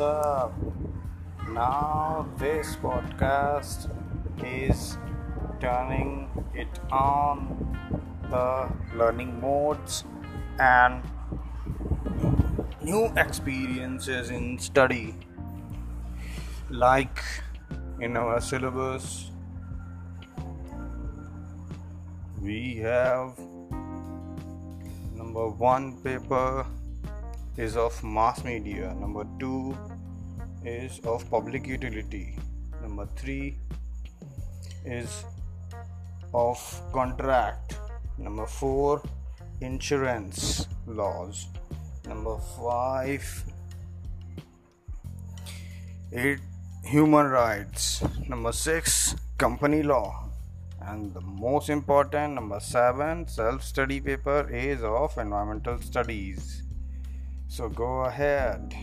up? Now, this podcast is turning it on the learning modes and new experiences in study, like in our syllabus. We have number one paper is of mass media. Number 2 is of public utility. Number 3 is of contract. Number 4 insurance laws. Number 5 8 human rights. Number 6 company law. And the most important number 7 self study paper is of environmental studies so go ahead